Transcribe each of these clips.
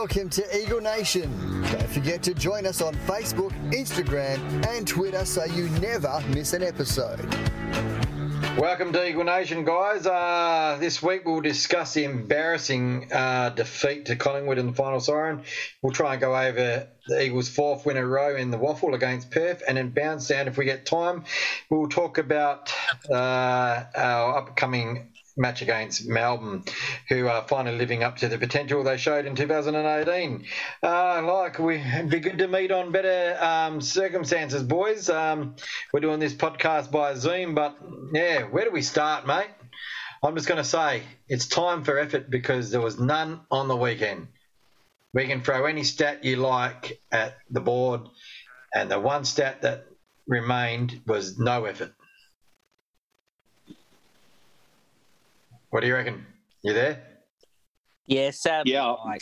Welcome to Eagle Nation. Don't forget to join us on Facebook, Instagram, and Twitter so you never miss an episode. Welcome to Eagle Nation, guys. Uh, this week we'll discuss the embarrassing uh, defeat to Collingwood in the final siren. We'll try and go over the Eagles' fourth win in a row in the waffle against Perth, and then bounce down if we get time. We'll talk about uh, our upcoming match against Melbourne, who are finally living up to the potential they showed in 2018. Uh, like, we, it'd be good to meet on better um, circumstances, boys. Um, we're doing this podcast by Zoom, but yeah, where do we start, mate? I'm just going to say it's time for effort because there was none on the weekend. We can throw any stat you like at the board, and the one stat that remained was no effort. What do you reckon? You there? Yeah, sadly, Yeah. like,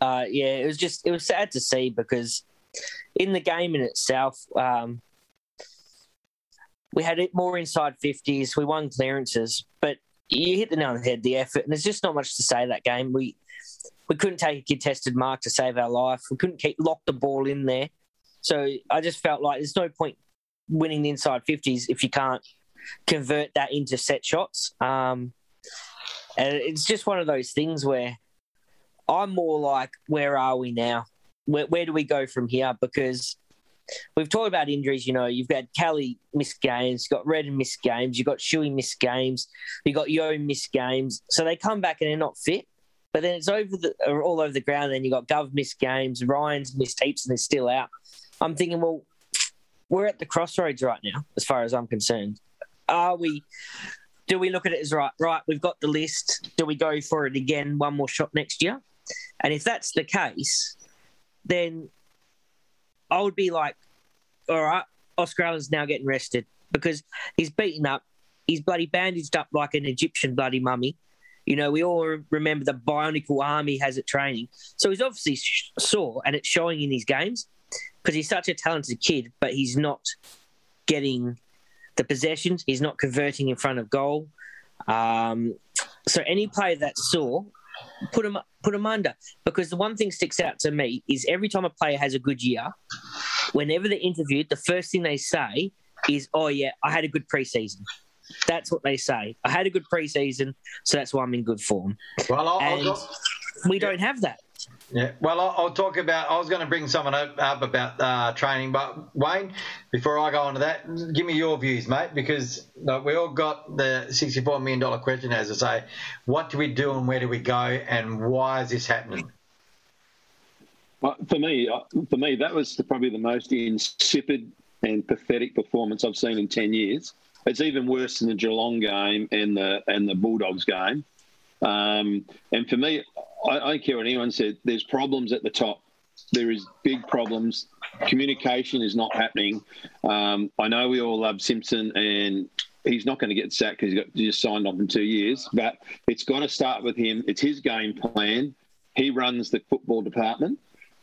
uh, yeah, it was just it was sad to see because in the game in itself, um, we had it more inside fifties. We won clearances, but you hit the nail on the head. The effort, and there's just not much to say that game. We we couldn't take a contested mark to save our life. We couldn't keep lock the ball in there. So I just felt like there's no point winning the inside fifties if you can't convert that into set shots. Um, and it's just one of those things where I'm more like, where are we now? Where, where do we go from here? Because we've talked about injuries. You know, you've got Kelly missed games, you've got Redden missed games, you've got Shuey missed games, you've got Yo missed games. So they come back and they're not fit. But then it's over the all over the ground. Then you've got Gov missed games, Ryan's missed heaps, and they're still out. I'm thinking, well, we're at the crossroads right now, as far as I'm concerned. Are we? Do we look at it as right? Right, we've got the list. Do we go for it again, one more shot next year? And if that's the case, then I would be like, all right, Oscar Allen's now getting rested because he's beaten up. He's bloody bandaged up like an Egyptian bloody mummy. You know, we all remember the bionicle army has at training. So he's obviously sore, and it's showing in his games because he's such a talented kid, but he's not getting the possessions. He's not converting in front of goal. Um, so any player that saw, put him put him under because the one thing sticks out to me is every time a player has a good year, whenever they're interviewed, the first thing they say is, "Oh yeah, I had a good preseason." That's what they say. I had a good preseason, so that's why I'm in good form. Well, I'll, I'll, we don't have that. Yeah, well, I'll, I'll talk about. I was going to bring someone up, up about uh, training, but Wayne, before I go on to that, give me your views, mate, because we all got the sixty-four million dollar question, as I say. What do we do and where do we go, and why is this happening? Well, for me, uh, for me, that was the, probably the most insipid and pathetic performance I've seen in ten years. It's even worse than the Geelong game and the and the Bulldogs game. Um, and for me, I, I don't care what anyone said. There's problems at the top. There is big problems. Communication is not happening. Um, I know we all love Simpson, and he's not going to get sacked because he's got he just signed off in two years. But it's got to start with him. It's his game plan. He runs the football department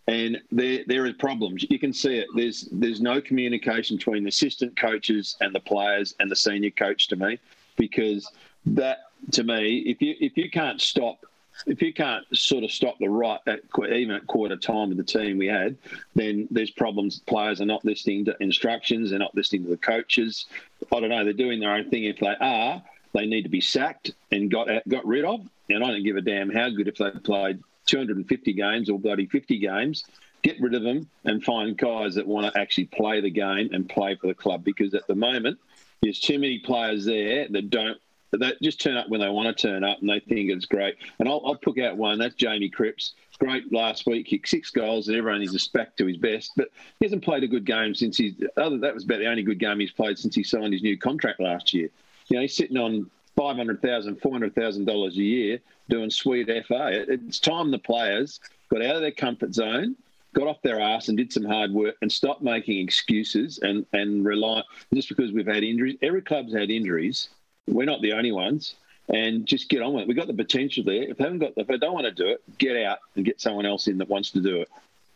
and there there are problems. You can see it. There's there's no communication between the assistant coaches and the players and the senior coach to me, because that to me, if you if you can't stop, if you can't sort of stop the right at, even at quarter time of the team we had, then there's problems. Players are not listening to instructions. They're not listening to the coaches. I don't know. They're doing their own thing. If they are, they need to be sacked and got got rid of. And I don't give a damn how good if they played 250 games or bloody 50 games. Get rid of them and find guys that want to actually play the game and play for the club. Because at the moment, there's too many players there that don't. That just turn up when they want to turn up and they think it's great. And I'll, I'll pick out one. That's Jamie Cripps. Great last week, kicked six goals, and everyone is just back to his best. But he hasn't played a good game since he's. Other that was about the only good game he's played since he signed his new contract last year. You know, he's sitting on five hundred thousand, four hundred thousand dollars a year doing sweet FA. It's time the players got out of their comfort zone, got off their ass, and did some hard work, and stopped making excuses and and rely just because we've had injuries. Every club's had injuries. We're not the only ones. And just get on with it. We've got the potential there. If they haven't got, if they don't want to do it, get out and get someone else in that wants to do it.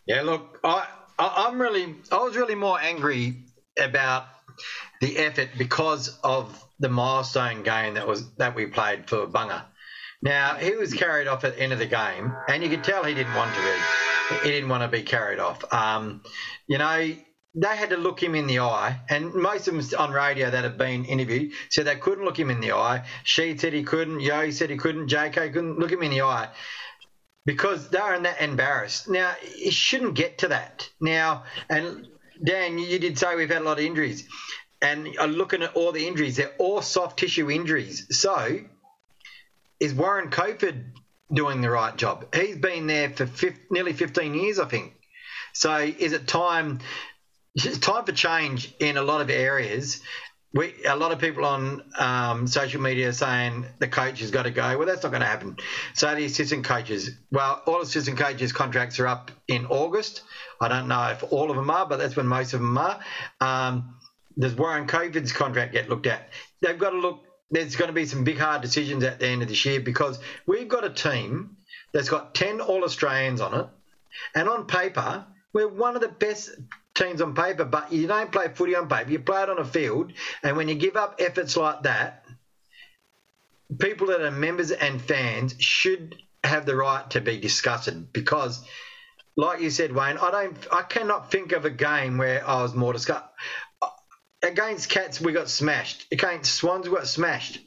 Yeah, look, I, I I'm really, I was really more angry about the effort because of the milestone game that was that we played for Bunga. Now he was carried off at the end of the game, and you could tell he didn't want to be. He didn't want to be carried off. Um, you know, they had to look him in the eye, and most of them on radio that have been interviewed said they couldn't look him in the eye. She said he couldn't. Yo said he couldn't. JK couldn't look him in the eye because they were that embarrassed. Now it shouldn't get to that. Now and Dan, you did say we've had a lot of injuries, and looking at all the injuries, they're all soft tissue injuries. So is Warren Cofer doing the right job? He's been there for 50, nearly 15 years, I think. So is it time? It's time for change in a lot of areas. We, a lot of people on um, social media saying the coach has got to go. Well, that's not going to happen. So the assistant coaches, well, all assistant coaches' contracts are up in August. I don't know if all of them are, but that's when most of them are. Um, does Warren Cofer's contract get looked at? They've got to look. There's going to be some big hard decisions at the end of this year because we've got a team that's got 10 All Australians on it, and on paper, we're one of the best teams on paper, but you don't play footy on paper. You play it on a field, and when you give up efforts like that, people that are members and fans should have the right to be disgusted because, like you said, Wayne, I don't, I cannot think of a game where I was more disgusted. Against Cats, we got smashed. Against Swans, we got smashed.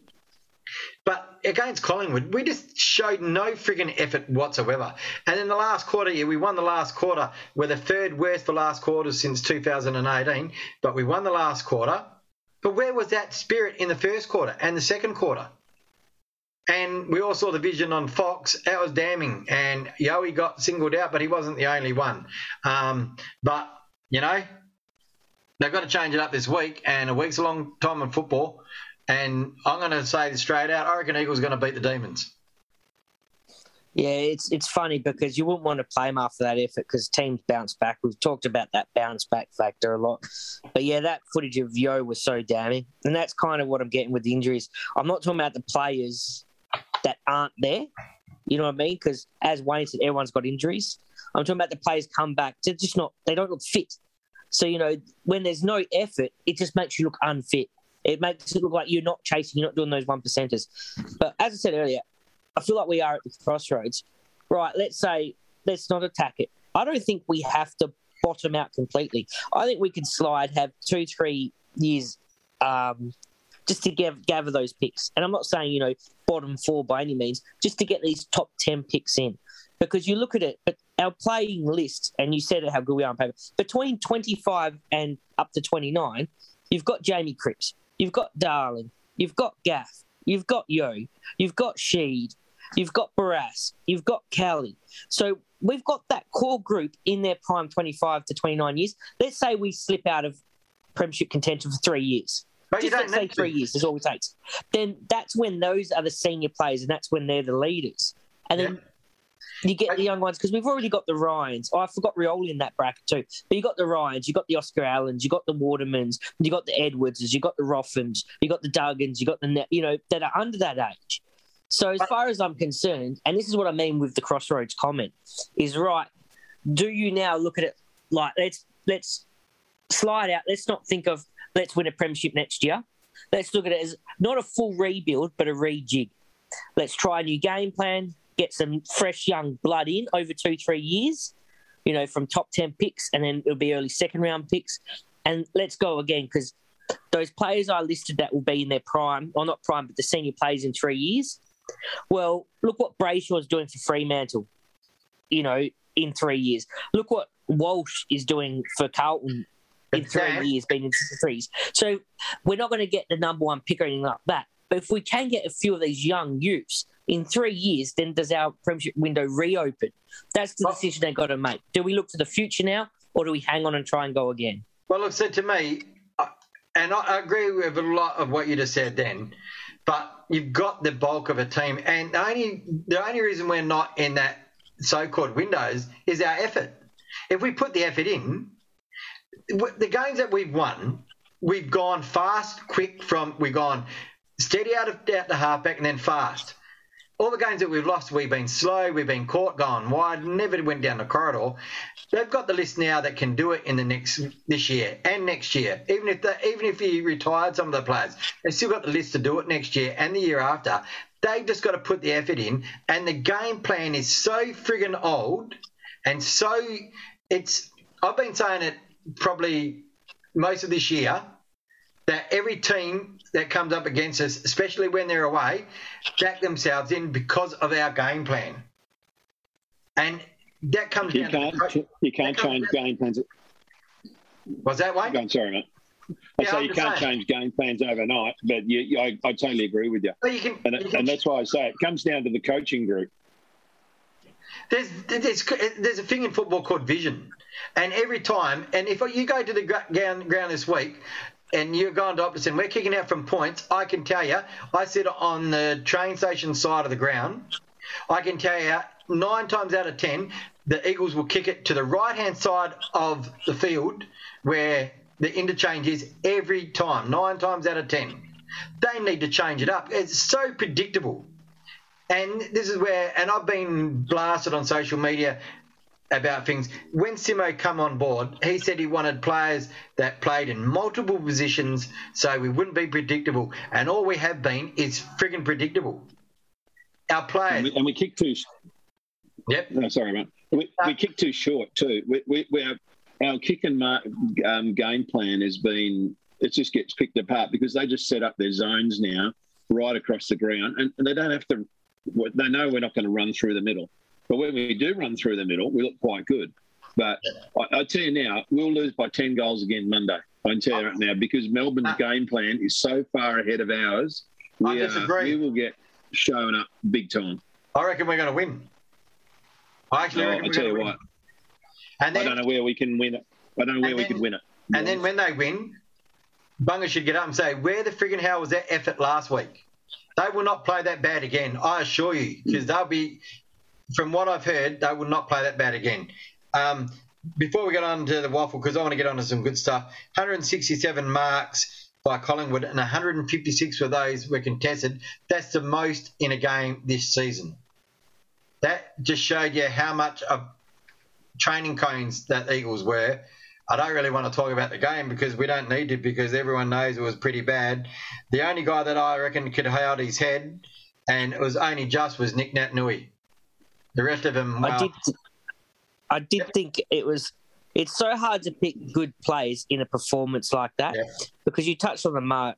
But against Collingwood, we just showed no frigging effort whatsoever. And in the last quarter, yeah, we won the last quarter. We're the third worst for last quarters since 2018, but we won the last quarter. But where was that spirit in the first quarter and the second quarter? And we all saw the vision on Fox. That was damning. And Yowie got singled out, but he wasn't the only one. Um, but, you know, they've got to change it up this week. And a week's a long time in football. And I'm going to say straight out. I reckon Eagles going to beat the Demons. Yeah, it's it's funny because you wouldn't want to play them after that effort because teams bounce back. We've talked about that bounce back factor a lot. But yeah, that footage of Yo was so damning. And that's kind of what I'm getting with the injuries. I'm not talking about the players that aren't there. You know what I mean? Because as Wayne said, everyone's got injuries. I'm talking about the players come back. They're just not, they don't look fit. So, you know, when there's no effort, it just makes you look unfit. It makes it look like you're not chasing, you're not doing those one percenters. But as I said earlier, I feel like we are at the crossroads. Right, let's say let's not attack it. I don't think we have to bottom out completely. I think we can slide, have two, three years um, just to give, gather those picks. And I'm not saying, you know, bottom four by any means, just to get these top 10 picks in. Because you look at it, but our playing list, and you said it how good we are on paper, between 25 and up to 29, you've got Jamie Cripps, You've got Darling. You've got Gaff. You've got Yo. You've got Sheed. You've got Barrass. You've got Kelly. So we've got that core group in their prime 25 to 29 years. Let's say we slip out of premiership contention for three years. But Just let's say three years is all it takes. Then that's when those are the senior players and that's when they're the leaders. And then you get the young ones because we've already got the Ryans. Oh, I forgot Rioli in that bracket too. But you got the Ryans, you got the Oscar Allens, you got the Watermans, you got the Edwardses, you got the Roffins, you got the Duggans, you got the you know that are under that age. So as far as I'm concerned, and this is what I mean with the crossroads comment, is right. Do you now look at it like let's let's slide out. Let's not think of let's win a premiership next year. Let's look at it as not a full rebuild, but a rejig. Let's try a new game plan get some fresh young blood in over two, three years, you know, from top 10 picks, and then it'll be early second round picks. And let's go again because those players I listed that will be in their prime, or not prime, but the senior players in three years. Well, look what Brayshaw's doing for Fremantle, you know, in three years. Look what Walsh is doing for Carlton in three years, being in threes. So we're not going to get the number one pick or anything like that. But if we can get a few of these young youths in three years, then does our premiership window reopen? That's the decision they've got to make. Do we look to the future now, or do we hang on and try and go again? Well, look, said to me, and I agree with a lot of what you just said then, but you've got the bulk of a team, and the only the only reason we're not in that so-called windows is our effort. If we put the effort in, the games that we've won, we've gone fast, quick from we've gone steady out of out the halfback and then fast. All the games that we've lost, we've been slow, we've been caught going wide, never went down the corridor. They've got the list now that can do it in the next this year and next year. Even if they, even if he retired some of the players, they've still got the list to do it next year and the year after. They've just got to put the effort in, and the game plan is so friggin' old, and so it's. I've been saying it probably most of this year that every team that comes up against us, especially when they're away, back themselves in because of our game plan. And that comes You down can't, to you can't change game plans. Was that way? On, sorry, mate. I Yeah, say I'm you can't saying. change game plans overnight, but you, you, I, I totally agree with you. You can, And, you and that's why I say it comes down to the coaching group. there's, there's there's a thing in football called vision, and every time, and if you go to the ground this week, and you're going to Optus and we're kicking out from points, I can tell you, I sit on the train station side of the ground. I can tell you, nine times out of ten, the Eagles will kick it to the right hand side of the field where the interchange is every time, nine times out of ten. They need to change it up. It's so predictable. And this is where, and I've been blasted on social media about things. When Simo come on board, he said he wanted players that played in multiple positions so we wouldn't be predictable. And all we have been is friggin' predictable. Our And players, we, and we kick too. yep, No, sorry, mate. We, we kick too short too. We, we, we have, our kick and mar- um, game plan has been it just gets picked apart because they just set up their zones now right across the ground, and, and they don't have to. They know we're not going to run through the middle, but when we do run through the middle, we look quite good. But I, I tell you now, we'll lose by ten goals again Monday. I can tell you right now because Melbourne's Uh, game plan is so far ahead of ours. I We, are, disagree. we will get shown up big time. I reckon we're going to win. I actually No, reckon I tell you win. what, And I don't know where we can win it. I don't know where And we then- could win it. and then when they win, Bunga should get up and say, "Where the friggin' hell was that effort last week?" They will not play that bad again. I assure you, because they'll be, from what I've heard, they will not play that bad again. Um, before we get on to the waffle, because I want to get on to some good stuff. 167 marks by Collingwood, and 156 of those were contested. That's the most in a game this season. That just showed you how much of training cones that Eagles were. I don't really want to talk about the game because we don't need to because everyone knows it was pretty bad. The only guy that I reckon could hold his head, and it was only just, was Nick Nui. The rest of them, well, I did. I did think it was. It's so hard to pick good plays in a performance like that Yeah. because you touched on the mark.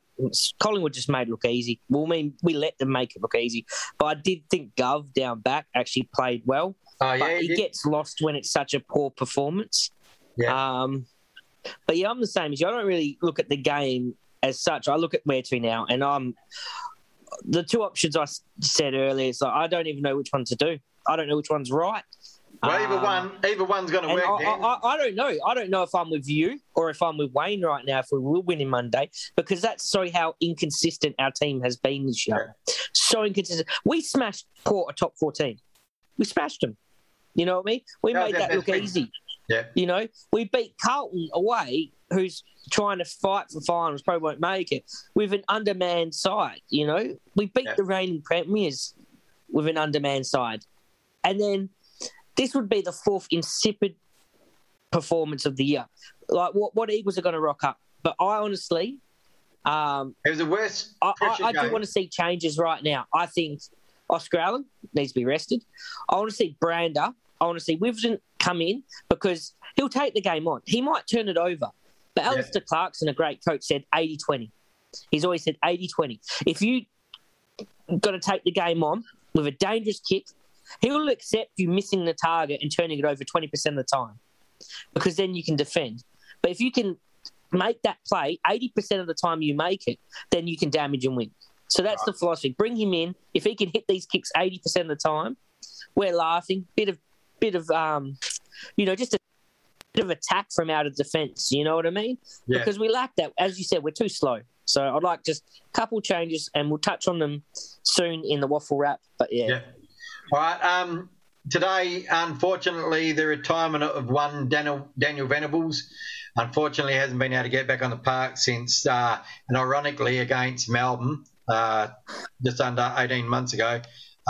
Collingwood just made it look easy. Well, I mean, we let them make it look easy, but I did think Gov down back actually played well. oh yeah, but he he gets lost when it's such a poor performance. Yeah. Um, but yeah, I'm the same as you. I don't really look at the game as such. I look at where to now, and I'm the two options I said earlier. So like I don't even know which one to do. I don't know which one's right. well, either Um, one, either one's going to work. I, I, I don't know. I don't know if I'm with you or if I'm with Wayne right now. If we will win in Monday, because that's so how inconsistent our team has been this year. So inconsistent. We smashed Port, a top fourteen. We smashed them. You know what I mean? We That made that look win. easy. Yeah. You know, we beat Carlton away, who's trying to fight for finals, probably won't make it, with an undermanned side. You know, we beat Yeah. the reigning premiers with an undermanned side. And then this would be the fourth insipid performance of the year. Like, what, what Eagles are going to rock up? But I honestly, um, it was the worst I, I, I do want to see changes right now. I think Oscar Allen needs to be rested. I want to see Brander. I want to see Witherden come in because he'll take the game on. He might turn it over. But Yeah. Alastair Clarkson, a great coach, said 80 20. He's always said 80 20. If you got to take the game on with a dangerous kick, he'll accept you missing the target and turning it over 20% of the time because then you can defend. But if you can make that play 80% of the time you make it, then you can damage and win. So that's the philosophy. Bring him in. If he can hit these kicks 80% of the time, we're laughing. Bit of, bit of, um, you know, just a bit of attack from out of defence. You know what I mean? Yeah. Because we lack that. As you said, we're too slow. So I'd like just a couple changes, and we'll touch on them soon in the waffle wrap. But yeah, Yeah. All right. Um, today, unfortunately, the retirement of one Daniel Daniel Venables. Unfortunately, hasn't been able to get back on the park since, uh, and ironically, against Melbourne, uh, just under 18 months ago.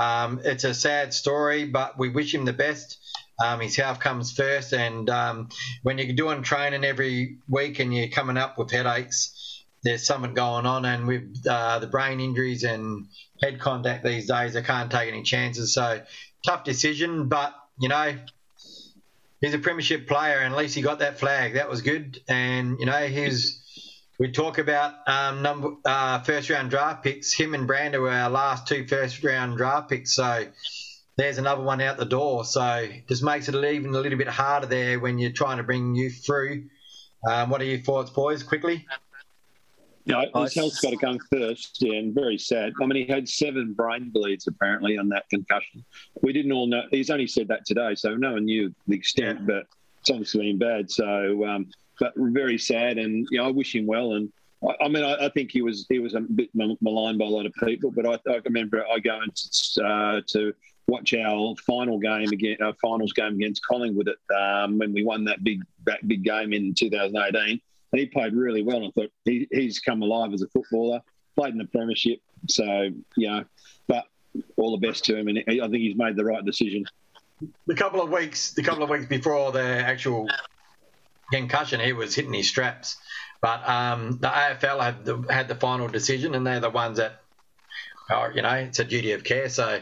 Um, it's a sad story, but we wish him the best. Um, his health comes first, and um, when you're doing training every week and you're coming up with headaches, there's something going on. And with uh, the brain injuries and head contact these days, I can't take any chances. So tough decision, but you know, he's a premiership player, and at least he got that flag. That was good, and you know, he's. We talk about um, number uh, first round draft picks. Him and Brander were our last two first round draft picks, so there's another one out the door. So just makes it even a little bit harder there when you're trying to bring youth through. Um, what are your thoughts, boys? Quickly. No, his health's got to come first, yeah, and very sad. I mean, he had seven brain bleeds apparently on that concussion. We didn't all know. He's only said that today, so no one knew the extent, but it's obviously been bad. So, um, but very sad, and you know, I wish him well. And I, I mean, I, I, think he was he was a bit maligned by a lot of people, but I, I remember I going to, uh, to watch our final game again, our finals game against Collingwood at, um, when we won that big that big game in 2018 he played really well. I thought he, he's come alive as a footballer, played in the Premiership. So, know, but all the best to him. And I think he's made the right decision. The couple of weeks, the couple of weeks before the actual concussion, he was hitting his straps. But um, the AFL had the, had the final decision, and they're the ones that, are, you know, it's a duty of care. So,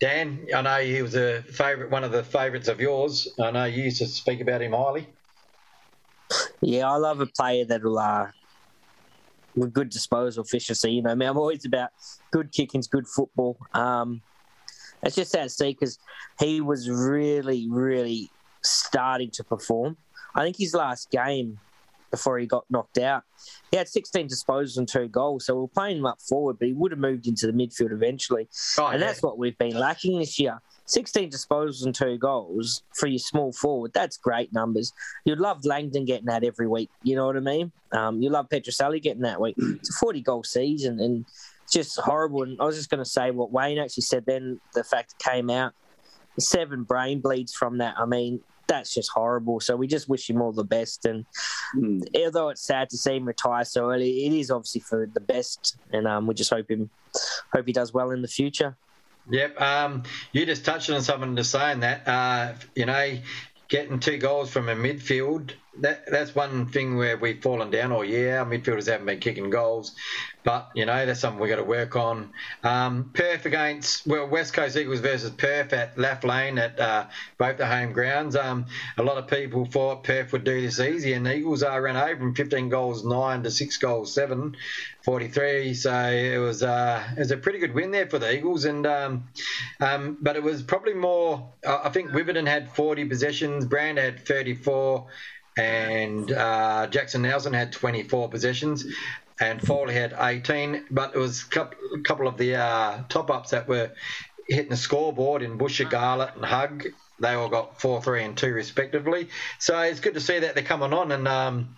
Dan, I know he was a favourite, one of the favourites of yours. I know you used to speak about him highly. Yeah, I love a player that'll uh, with good disposal efficiency. You know, I mean, I'm always about good kicking's good football. Um, it's just sad to see because he was really, really starting to perform. I think his last game before he got knocked out, he had 16 disposals and two goals. So we are playing him up forward, but he would have moved into the midfield eventually. Oh, and yeah. that's what we've been lacking this year. 16 disposals and two goals for your small forward. That's great numbers. You'd love Langdon getting that every week. You know what I mean? Um, you love Petruccelle getting that week. It's a 40 goal season and it's just horrible. And I was just going to say what Wayne actually said then, the fact it came out, seven brain bleeds from that. I mean, that's just horrible. So we just wish him all the best. And mm. although it's sad to see him retire so early, it is obviously for the best. And um, we just hope him hope he does well in the future. Yep. Um, you just touched on something to saying that. Uh, you know, getting two goals from a midfield that that's one thing where we've fallen down all year. Our midfielders haven't been kicking goals, but you know that's something we've got to work on. Um, Perth against well West Coast Eagles versus Perth at Lathlain at uh, both the home grounds. Um, a lot of people thought Perth would do this easy, and the Eagles are ran over from 15 goals nine to six goals seven. 43. So it was uh, it was a pretty good win there for the Eagles, and um, um, but it was probably more. I think Witherden had 40 possessions, Brand had 34, and uh, Jackson Nelson had 24 possessions, and Foley had 18. But it was a couple, of the uh, top ups that were hitting the scoreboard in Busher, Garlett, and Hug. They all got four, three, and two respectively. So it's good to see that they're coming on and. Um,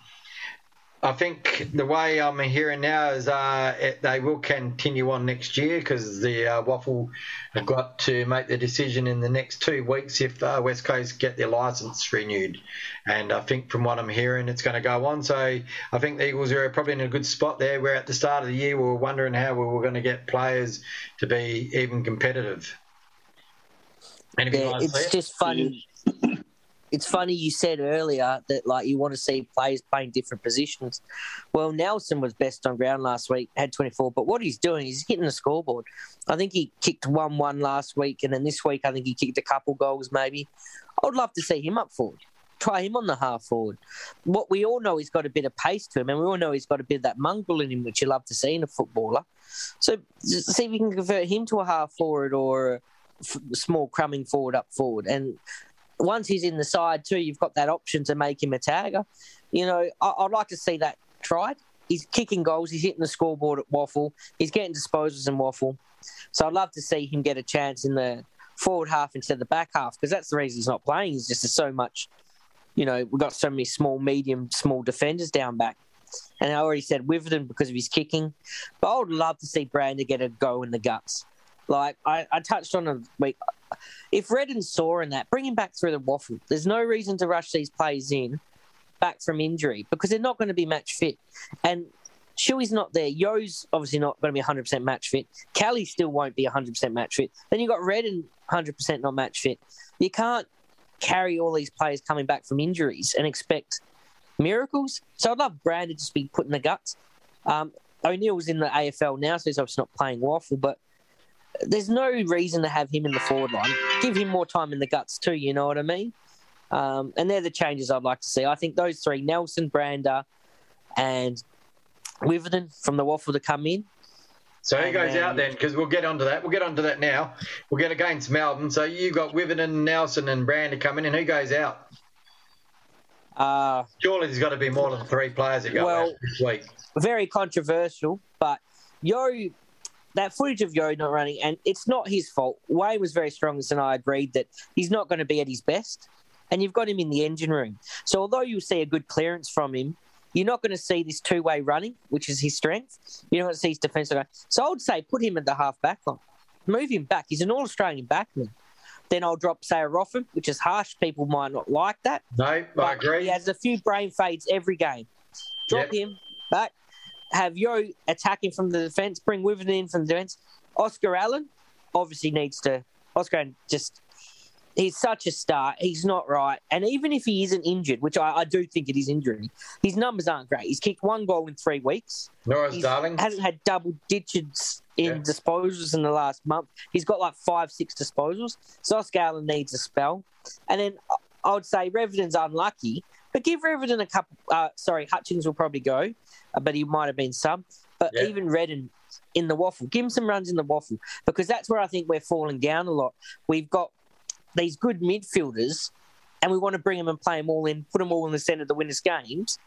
I think the way I'm hearing now is uh, it, they will continue on next year because the uh, WAFL have got to make the decision in the next two weeks if uh, West Coast get their licence renewed. And I think from what I'm hearing, it's going to go on. So I think the Eagles are probably in a good spot there. Where at the start of the year we were wondering how we were going to get players to be even competitive. yeah, it's just funny it's funny you said earlier that like you want to see players playing different positions. Well, Nelson was best on ground last week, had 24, but what he's doing is hitting the scoreboard. I think he kicked 1 1 last week, and then this week I think he kicked a couple goals maybe. I would love to see him up forward. Try him on the half forward. What we all know, he's got a bit of pace to him, and we all know he's got a bit of that mongrel in him, which you love to see in a footballer. So see if you can convert him to a half forward or a small crumbing forward up forward. And once he's in the side too, you've got that option to make him a tagger. You know, I, would like to see that tried. He's kicking goals. He's hitting the scoreboard at WAFL. He's getting disposals in WAFL. So I'd love to see him get a chance in the forward half instead of the back half because that's the reason he's not playing. He's just so much. You know, we've got so many small, medium, small defenders down back. And I already said Witherden because of his kicking. But I would love to see Brander get a go in the guts. Like I, I touched on a week. If Redden saw in that, bring him back through the waffle. There's no reason to rush these players in back from injury because they're not going to be match fit. And Shuey's not there. Yo's obviously not going to be 100% match fit. Kelly still won't be 100% match fit. Then you've got Redden 100% not match fit. You can't carry all these players coming back from injuries and expect miracles. So I'd love Brand to just be put in the guts. Um, O'Neill's in the AFL now, so he's obviously not playing waffle, but there's no reason to have him in the forward line. Give him more time in the guts too, you know what I mean? Um, and they're the changes I'd like to see. I think those three, Nelson, Brander, and Witherden from the waffle to come in. So who goes out then? Because we'll get onto that. We'll get onto that now. We'll get against Melbourne. So you've got Witherden, Nelson, and Brander coming in. And who goes out? Uh, Surely there's got to be more than three players that go Well- out this week. very controversial, but Yo, that footage of Yo not running, and it's not his fault. Wayne was very strong, and I agreed that he's not going to be at his best, and you've got him in the engine room. So although you'll see a good clearance from him, you're not going to see this two-way running, which is his strength. You're not going to see his defensive. line. So I would say put him at the half back line, move him back. He's an All-Australian backman. Then I'll drop say a Rotham, which is harsh. People might not like that. No, I agree. He has a few brain fades every game. Drop Yep. him back. Have Yo attacking from the defence. Bring Witherden in from the defence. Oscar Allen obviously needs to. Oscar Allen just. He's such a star. He's not right. And even if he isn't injured, which I, I do think it is injury, his numbers aren't great. He's kicked one goal in three weeks. Norris He Darling. hasn't had double digits in Yeah. disposals in the last month. He's got like five, six disposals. So Oscar Allen needs a spell. And then I- I would say Revenant's unlucky, but give Revenant a couple. Uh, sorry, Hutchings will probably go, uh, but he might have been sub. But Yeah. even Redden in the waffle, give him some runs in the waffle because that's where I think we're falling down a lot. We've got these good midfielders, and we want to bring them and play them all in, put them all in the centre of the winners' games.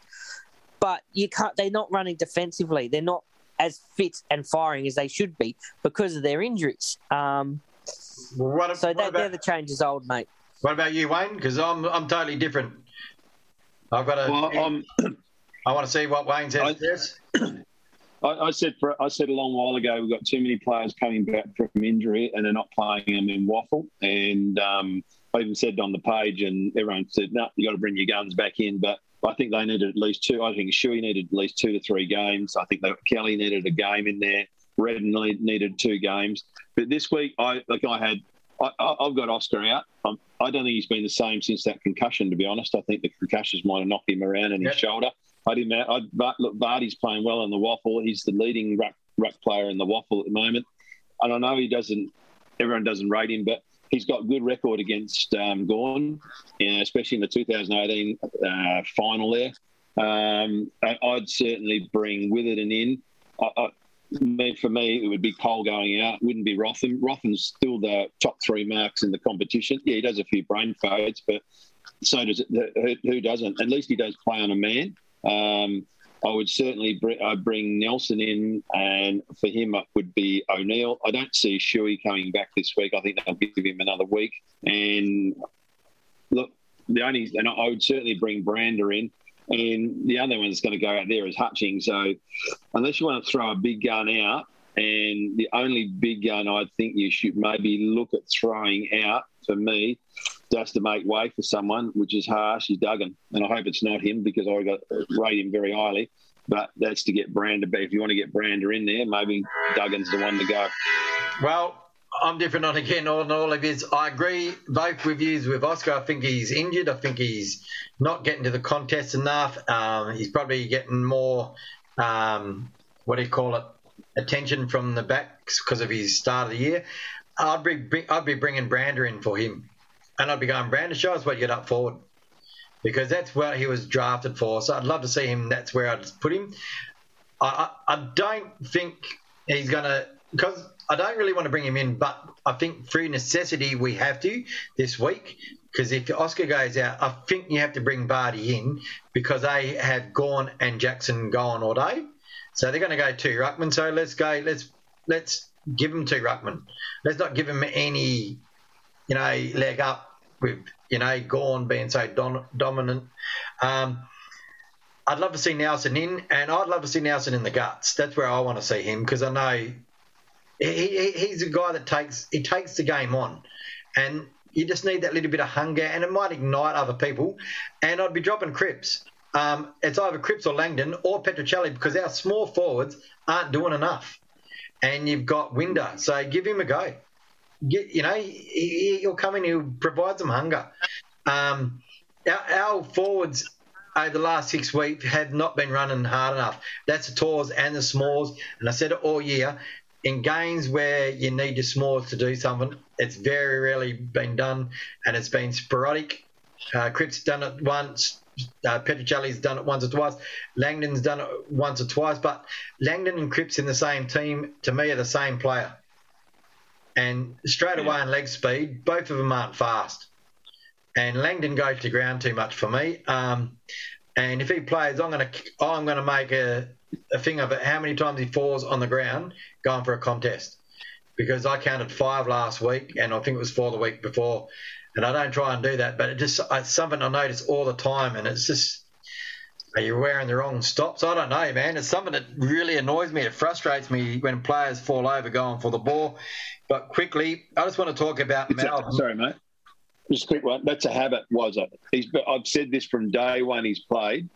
But you can't. They're not running defensively. They're not as fit and firing as they should be because of their injuries. Um, Well, what, so what that, they're the changes I would make. what about you, Wayne? Because I'm I'm totally different. I've got to. Well, I want to see what Wayne says. I- I, said for, I said a long while ago we've got too many players coming back from injury and they're not playing them in waffle. And um, I even said on the page, and everyone said, "No, you got to bring your guns back in." But I think they needed at least two. I think Shuey needed at least two to three games. I think that Kelly needed a game in there. Redden need- needed two games. But this week, I like I had. I, I've got Oscar out. Um, I don't think he's been the same since that concussion. To be honest, I think the concussions might have knocked him around in Yep. his shoulder. I didn't. I, but look, Vardy's playing well in the waffle. He's the leading ruck, ruck player in the waffle at the moment. And I know he doesn't. Everyone doesn't rate him, but he's got good record against um, Gawn, you know, especially in the 2018 uh, final there. Um, I'd certainly bring Witherden in. I, I, me, for me, it would be Cole going out. Wouldn't be Rotham. Rotham's still the top three marks in the competition. Yeah, he does a few brain fades, but so does it. Who, who doesn't? At least he does play on a man. Um, I would certainly bring, I'd bring Nelson in, and for him it would be O'Neill. I don't see Shuey coming back this week. I think they'll give him another week. And look, the only and I would certainly bring Brander in, and the other one that's going to go out there is Hutching. So unless you want to throw a big gun out, and the only big gun I think you should maybe look at throwing out for me just to make way for someone, which is harsh, is Duggan. And I hope it's not him because I got uh, rate him very highly. But that's to get Brander back. If you want to get Brander in there, maybe Duggan's the one to go. Well, I'm different on again on all of his. I agree both yous with Oscar. I think he's injured. I think he's not getting to the contest enough. Um, he's probably getting more, um, what do you call it, attention from the backs because of his start of the year. I'd be I'd be bringing Brander in for him, and I'd be going Brander. Show us what you get up forward, because that's what he was drafted for. So I'd love to see him. That's where I'd put him. I, I, I don't think he's going to, because I don't really want to bring him in, but I think through necessity we have to this week. Because if Oscar goes out, I think you have to bring Barty in because they have gone and Jackson gone all day. So they're going to go two ruckman. So let's go. Let's let's give them two ruckman. Let's not give him any, you know, leg up with you know Gawn being so don- dominant. Um, I'd love to see Nelson in, and I'd love to see Nelson in the guts. That's where I want to see him because I know he, he, he's a guy that takes he takes the game on, and you just need that little bit of hunger, and it might ignite other people. And I'd be dropping Cripps. um, it's either Cripps or Langdon or Petruccelle because our small forwards aren't doing enough. And you've got Winder, so give him a go. Get, you know, he, he'll come in, he'll provide some hunger. Um, our, our forwards over the last six weeks have not been running hard enough. That's the tall's and the smalls. And I said it all year. In games where you need your smalls to do something, it's very rarely been done, and it's been sporadic. Uh, Cripps done it once. Uh, Petruccelle's done it once or twice. Langdon's done it once or twice. But Langdon and Cripps in the same team, to me, are the same player. And straight away in leg speed, both of them aren't fast and Langdon goes to ground too much for me. Um, and if he plays, I'm going to I'm going to make a, a thing of it. How many times he falls on the ground going for a contest? Because I counted five last week, and I think it was four the week before. And I don't try and do that, but it just it's something I notice all the time, and it's just. Are you wearing the wrong stops? I don't know, man. It's something that really annoys me. It frustrates me when players fall over going for the ball. But quickly, I just want to talk about Mal. Sorry, mate. Just a quick one. That's a habit, was it? He's, I've said this from day one he's played.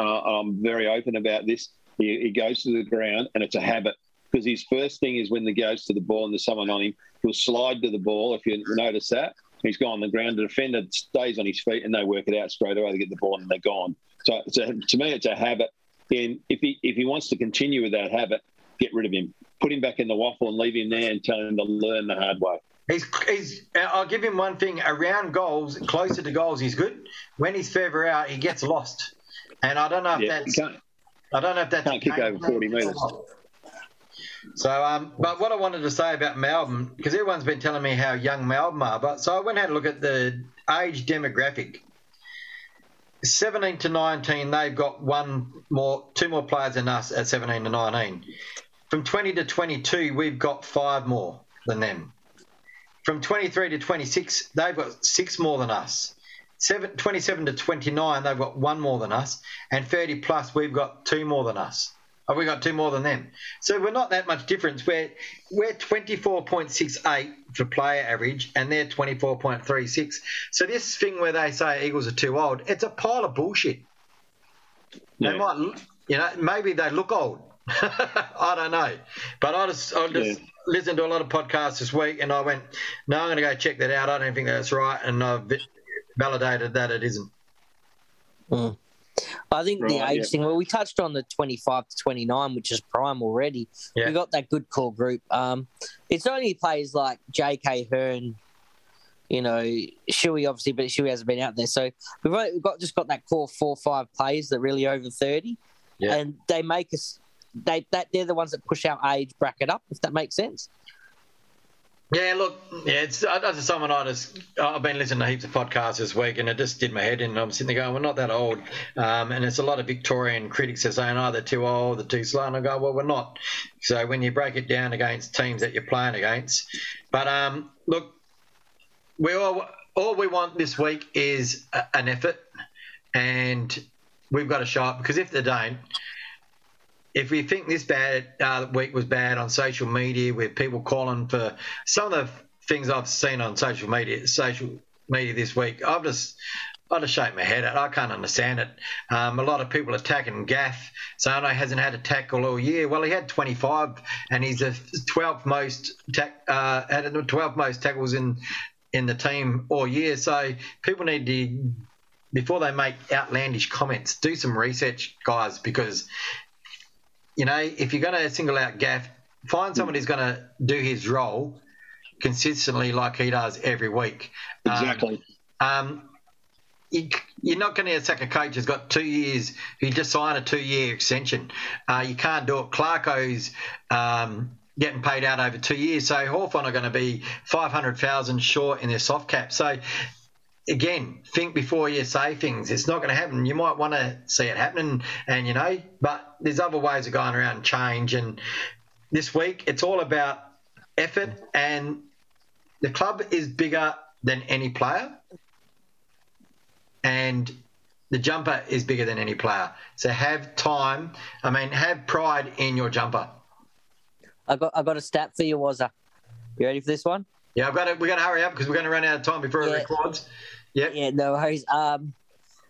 Uh, I'm very open about this. He, he, goes to the ground, and it's a habit because his first thing is when he goes to the ball and there's someone on him, he'll slide to the ball. If you notice that, he's gone on the ground. The defender stays on his feet, and they work it out straight away. They get the ball, and they're gone. So a, to me, it's a habit. And if he if he wants to continue with that habit, get rid of him. Put him back in the waffle and leave him there and tell him to learn the hard way. He's, he's, uh, I'll give him one thing. Around goals, closer to goals, he's good. When he's further out, he gets lost. And I don't know if yeah, that's. I don't know if that's. Can't kick over forty metres. So, um, but what I wanted to say about Melbourne, because everyone's been telling me how young Melbourne are, but so I went and had a look at the age demographic. 17 to 19, they've got one more, two more players than us at 17 to 19. From 20 to 22, we've got five more than them. From 23 to 26, they've got six more than us. Seven, 27 to 29, they've got one more than us. And 30 plus, we've got two more than us. Oh, we got two more than them. So we're not that much difference. We're, we're 24.68 for player average, and they're 24.36. So this thing where they say Eagles are too old, it's a pile of bullshit. Yeah. They might, you know, maybe they look old. I don't know. But I just, I just, yeah listened to a lot of podcasts this week, and I went, "No, I'm going to go check that out. I don't think that's right," and I've validated that it isn't. Mm. I think right, the age yeah. thing. Well, we touched on the 25 to 29, which is prime already. Yeah. We got that good core group. Um, it's only players like J.K. Hurn, you know, Shuey obviously, but Shuey hasn't been out there. So we've, we've got just got that core four five players that really over 30, yeah. and they make us they that they're the ones that push our age bracket up, if that makes sense. Yeah, look, yeah, it's that's someone I just I've been listening to heaps of podcasts this week, and it just did my head in. I'm sitting there going, "We're not that old," um, and it's a lot of Victorian critics are saying, "Oh, they're too old, they're too slow," and I go, "Well, we're not." So when you break it down against teams that you're playing against, but um, look, we all all we want this week is a, an effort, and we've got to show up because if they don't, if we think this bad uh, week was bad on social media with people calling for some of the things I've seen on social media, social media this week, I've just I just shake my head at. I can't understand it. Um, a lot of people attacking Gaff, he hasn't had a tackle all year. Well, he had 25, and he's the 12th most tack, uh, had the 12th most tackles in in the team all year. So people need to before they make outlandish comments, do some research, guys, because you know, if you're going to single out Gaff, find someone who's going to do his role consistently like he does every week. Exactly. Um, um, you, are not going to sack a coach who's got two years, who just signed a two-year extension. Uh, you can't do it. Clarko's um, getting paid out over two years, so Hawthorn are going to be 500,000 short in their soft cap. So again, think before you say things. It's not going to happen. You might want to see it happening, and you know, but there's other ways of going around change. And this week, it's all about effort, and the club is bigger than any player, and the jumper is bigger than any player. So have time. I mean, have pride in your jumper. I got I got a stat for you, Wazza. You ready for this one? Yeah, I've got to. We got to hurry up because we're going to run out of time before yeah. it records. Yeah. Yeah, no worries. Um,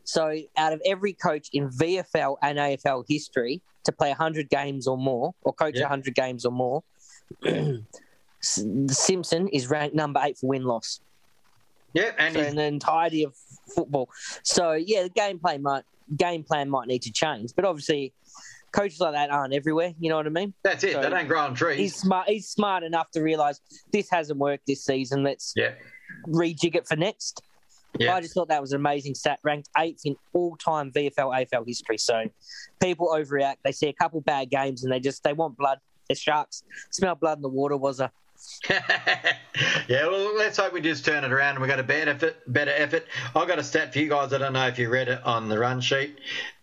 So, out of every coach in VFL and AFL history to play 100 games or more, or coach Yeah. 100 games or more, Simpson is ranked number eight for win loss. Yeah, and So in the entirety of football. So yeah, the gameplay might game plan might need to change, but obviously coaches like that aren't everywhere. You know what I mean? that's it. so they don't grow on trees. He's smart. He's smart enough to realize this hasn't worked this season. Let's yeah, rejig it for next. yeah. I just thought that was an amazing stat, ranked eighth in all-time VFL AFL history. So people overreact. They see a couple bad games and they just they want blood. They're sharks. Smell blood in the water was a yeah, well, let's hope we just turn it around and we got a better effort. Better effort. I've got a stat for you guys. I don't know if you read it on the run sheet.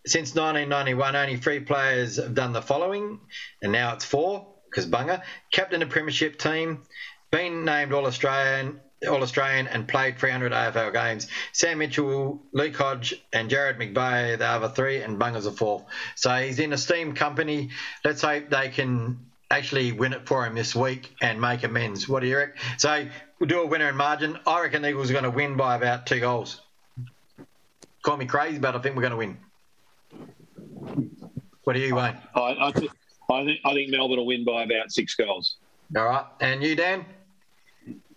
Since 1991, only three players have done the following, and now it's four because Bunga captain a premiership team, been named All Australian. All Australian and played 300 AFL games. Sam Mitchell, Luke Hodge, and Jarrad McVeigh, the other three, and Bunga's a fourth. So he's in esteemed company. Let's hope they can actually win it for him this week and make amends. What do you reckon? So we'll do a winner in margin. I reckon Eagles are going to win by about two goals. Call me crazy, but I think we're going to win. What do you, Wayne? I, I, th- I think I think Melbourne will win by about six goals. All right. And you, Dan?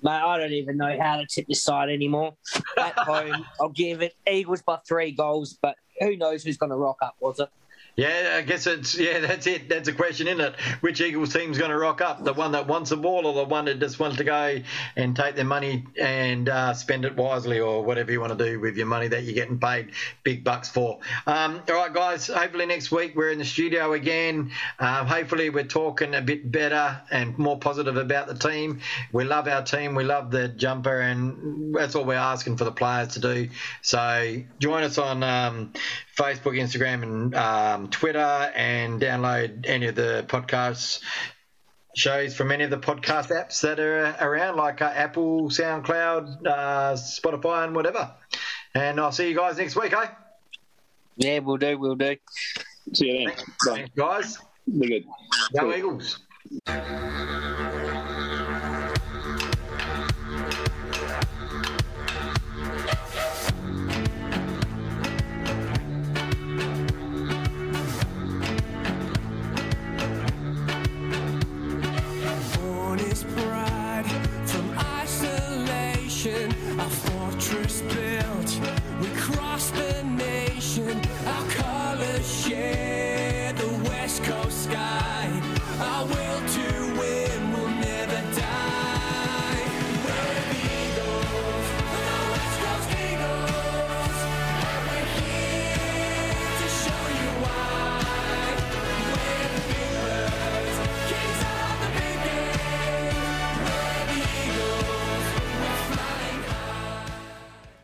Mate, I don't even know how to tip this side anymore. At home, I'll give it Eagles by three goals, but who knows who's going to rock up, was it? Yeah, I guess it's yeah. That's it. That's a question, isn't it? Which Eagles team's going to rock up? The one that wants the ball, or the one that just wants to go and take their money and uh, spend it wisely, or whatever you want to do with your money that you're getting paid big bucks for. Um, all right, guys. Hopefully next week we're in the studio again. Um, hopefully we're talking a bit better and more positive about the team. We love our team. We love the jumper, and that's all we're asking for the players to do. So join us on um, Facebook, Instagram, and um, Twitter, and download any of the podcasts shows from any of the podcast apps that are around, like uh, Apple, SoundCloud, uh, Spotify, and whatever. And I'll see you guys next week, eh? Yeah, we'll do, we'll do. See you then. Bye. Thanks, guys. Be good. Go Eagles.